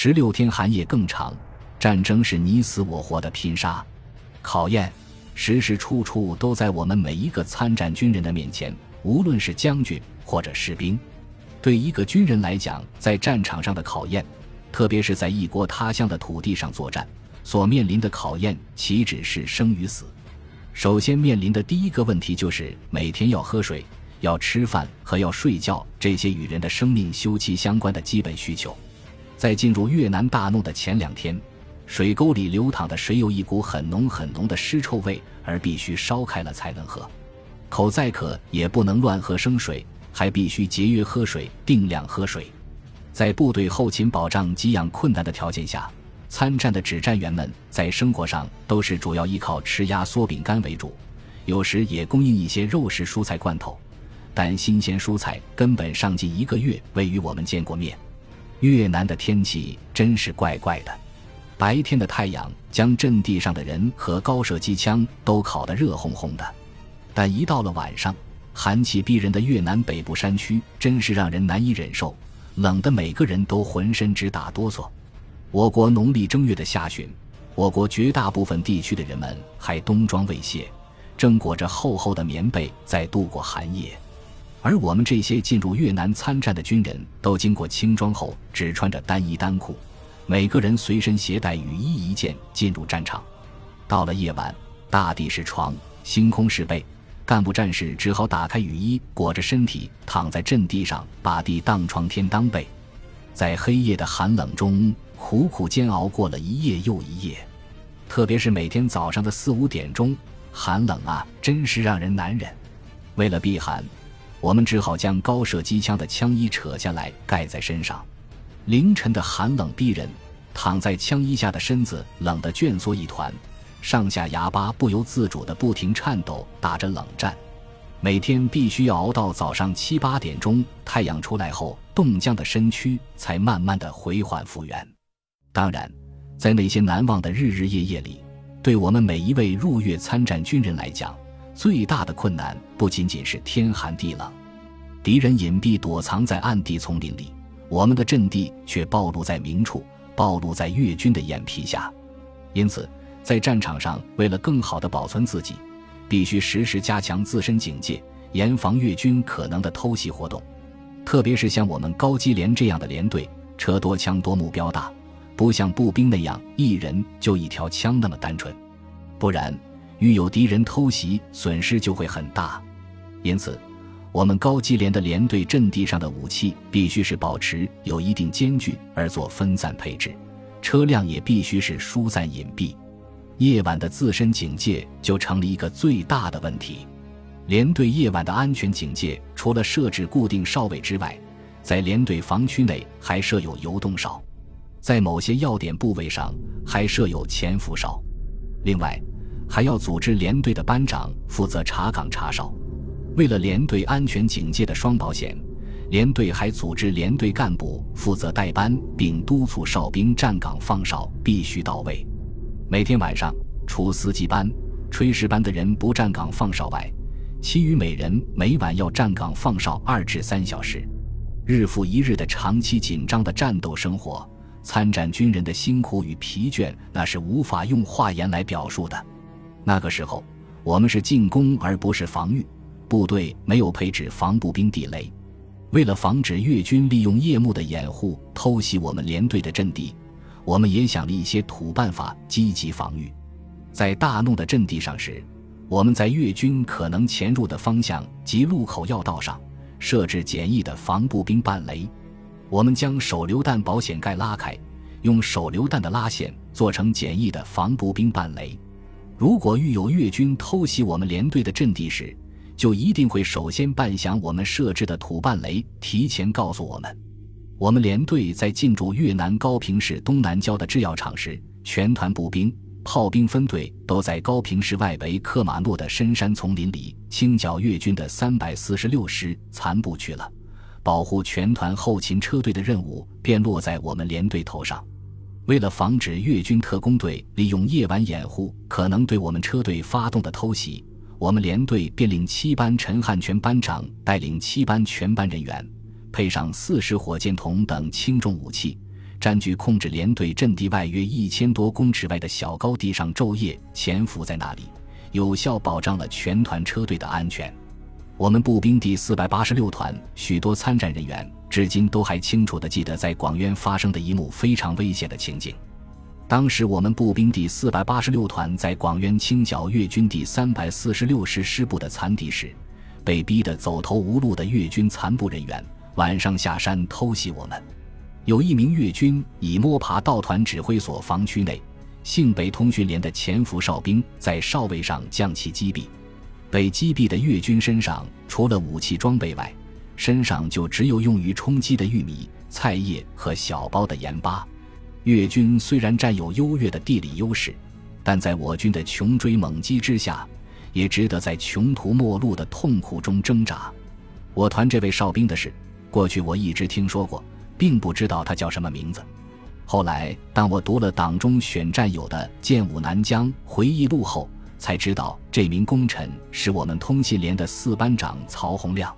十六天寒夜更长，战争是你死我活的拼杀，考验时时处处都在我们每一个参战军人的面前，无论是将军或者士兵。对一个军人来讲，在战场上的考验，特别是在异国他乡的土地上作战，所面临的考验岂止是生与死？首先面临的第一个问题就是每天要喝水、要吃饭和要睡觉这些与人的生命休戚相关的基本需求。在进入越南大怒的前两天，水沟里流淌的水有一股很浓很浓的尸臭味，而必须烧开了才能喝。口再渴也不能乱喝生水。还必须节约喝水，定量喝水。在部队后勤保障给养困难的条件下，参战的指战员们在生活上都是主要依靠吃压缩饼干为主，有时也供应一些肉食蔬菜罐头。但新鲜蔬菜根本上近一个月未与我们见过面。越南的天气真是怪怪的，白天的太阳将阵地上的人和高射机枪都烤得热烘烘的，但一到了晚上。寒气逼人的越南北部山区真是让人难以忍受，冷得每个人都浑身直打哆嗦。我国农历正月的下旬，我国绝大部分地区的人们还冬装未卸，正裹着厚厚的棉被在度过寒夜，而我们这些进入越南参战的军人都经过轻装后，只穿着单衣单裤，每个人随身携带雨衣一件进入战场。到了夜晚，大地是床，星空是被。干部战士只好打开雨衣，裹着身体躺在阵地上，把地当床，天当被，在黑夜的寒冷中苦苦煎熬过了一夜又一夜。特别是每天早上的四五点钟，寒冷啊，真是让人难忍。为了避寒，我们只好将高射机枪的枪衣扯下来盖在身上。凌晨的寒冷逼人，躺在枪衣下的身子冷得蜷缩一团。上下牙巴不由自主地不停颤抖，打着冷战。每天必须要熬到早上七八点钟，太阳出来后，冻僵的身躯才慢慢的回缓复原。当然，在那些难忘的日日夜夜里，对我们每一位入粤参战军人来讲，最大的困难不仅仅是天寒地冷，敌人隐蔽躲藏在暗地丛林里，我们的阵地却暴露在明处，暴露在越军的眼皮下，因此。在战场上，为了更好地保存自己，必须时时加强自身警戒，严防越军可能的偷袭活动。特别是像我们高机连这样的连队，车多枪多，目标大，不像步兵那样一人就一条枪那么单纯。不然，遇有敌人偷袭，损失就会很大。因此，我们高机连的连队阵地上的武器必须是保持有一定间距而做分散配置，车辆也必须是疏散隐蔽。夜晚的自身警戒就成了一个最大的问题。连队夜晚的安全警戒，除了设置固定哨位之外，在连队防区内还设有游动哨，在某些要点部位上还设有潜伏哨。另外，还要组织连队的班长负责查岗查哨。为了连队安全警戒的双保险，连队还组织连队干部负责带班，并督促哨兵站岗放哨必须到位。每天晚上，除司机班、炊事班的人不站岗放哨外，其余每人每晚要站岗放哨二至三小时。日复一日的长期紧张的战斗生活，参战军人的辛苦与疲倦，那是无法用话言来表述的。那个时候，我们是进攻而不是防御，部队没有配置防步兵地雷，为了防止越军利用夜幕的掩护偷袭我们连队的阵地。我们也想了一些土办法，积极防御。在大怒的阵地上时，我们在越军可能潜入的方向及路口要道上设置简易的防步兵半雷。我们将手榴弹保险盖拉开，用手榴弹的拉线做成简易的防步兵半雷。如果遇有越军偷袭我们连队的阵地时，就一定会首先半响我们设置的土半雷，提前告诉我们。我们连队在进驻越南高平市东南郊的制药厂时，全团步兵、炮兵分队都在高平市外围克马诺的深山丛林里清剿越军的三百四十六师残部去了。保护全团后勤车队的任务便落在我们连队头上。为了防止越军特工队利用夜晚掩护可能对我们车队发动的偷袭，我们连队便令七班陈汉全班长带领七班全班人员。配上四十火箭筒等轻重武器，占据控制连队阵地外约一千多公尺外的小高地上昼夜潜伏在那里，有效保障了全团车队的安全。我们步兵第四百八十六团许多参战人员至今都还清楚地记得在广渊发生的一幕非常危险的情景。当时我们步兵第四百八十六团在广渊清剿越军第三百四十六师师部的残敌时，被逼得走投无路的越军残部人员晚上下山偷袭我们。有一名越军已摸爬到团指挥所防区内，幸北通讯连的潜伏哨兵在哨位上将其击毙。被击毙的越军身上除了武器装备外，身上就只有用于充饥的玉米、菜叶和小包的盐巴。越军虽然占有优越的地理优势，但在我军的穷追猛击之下，也只得在穷途末路的痛苦中挣扎。我团这位哨兵的事，过去我一直听说过。并不知道他叫什么名字。后来，当我读了党中选战友的《建武南疆回忆录》后，才知道这名功臣是我们通信连的四班长曹洪亮。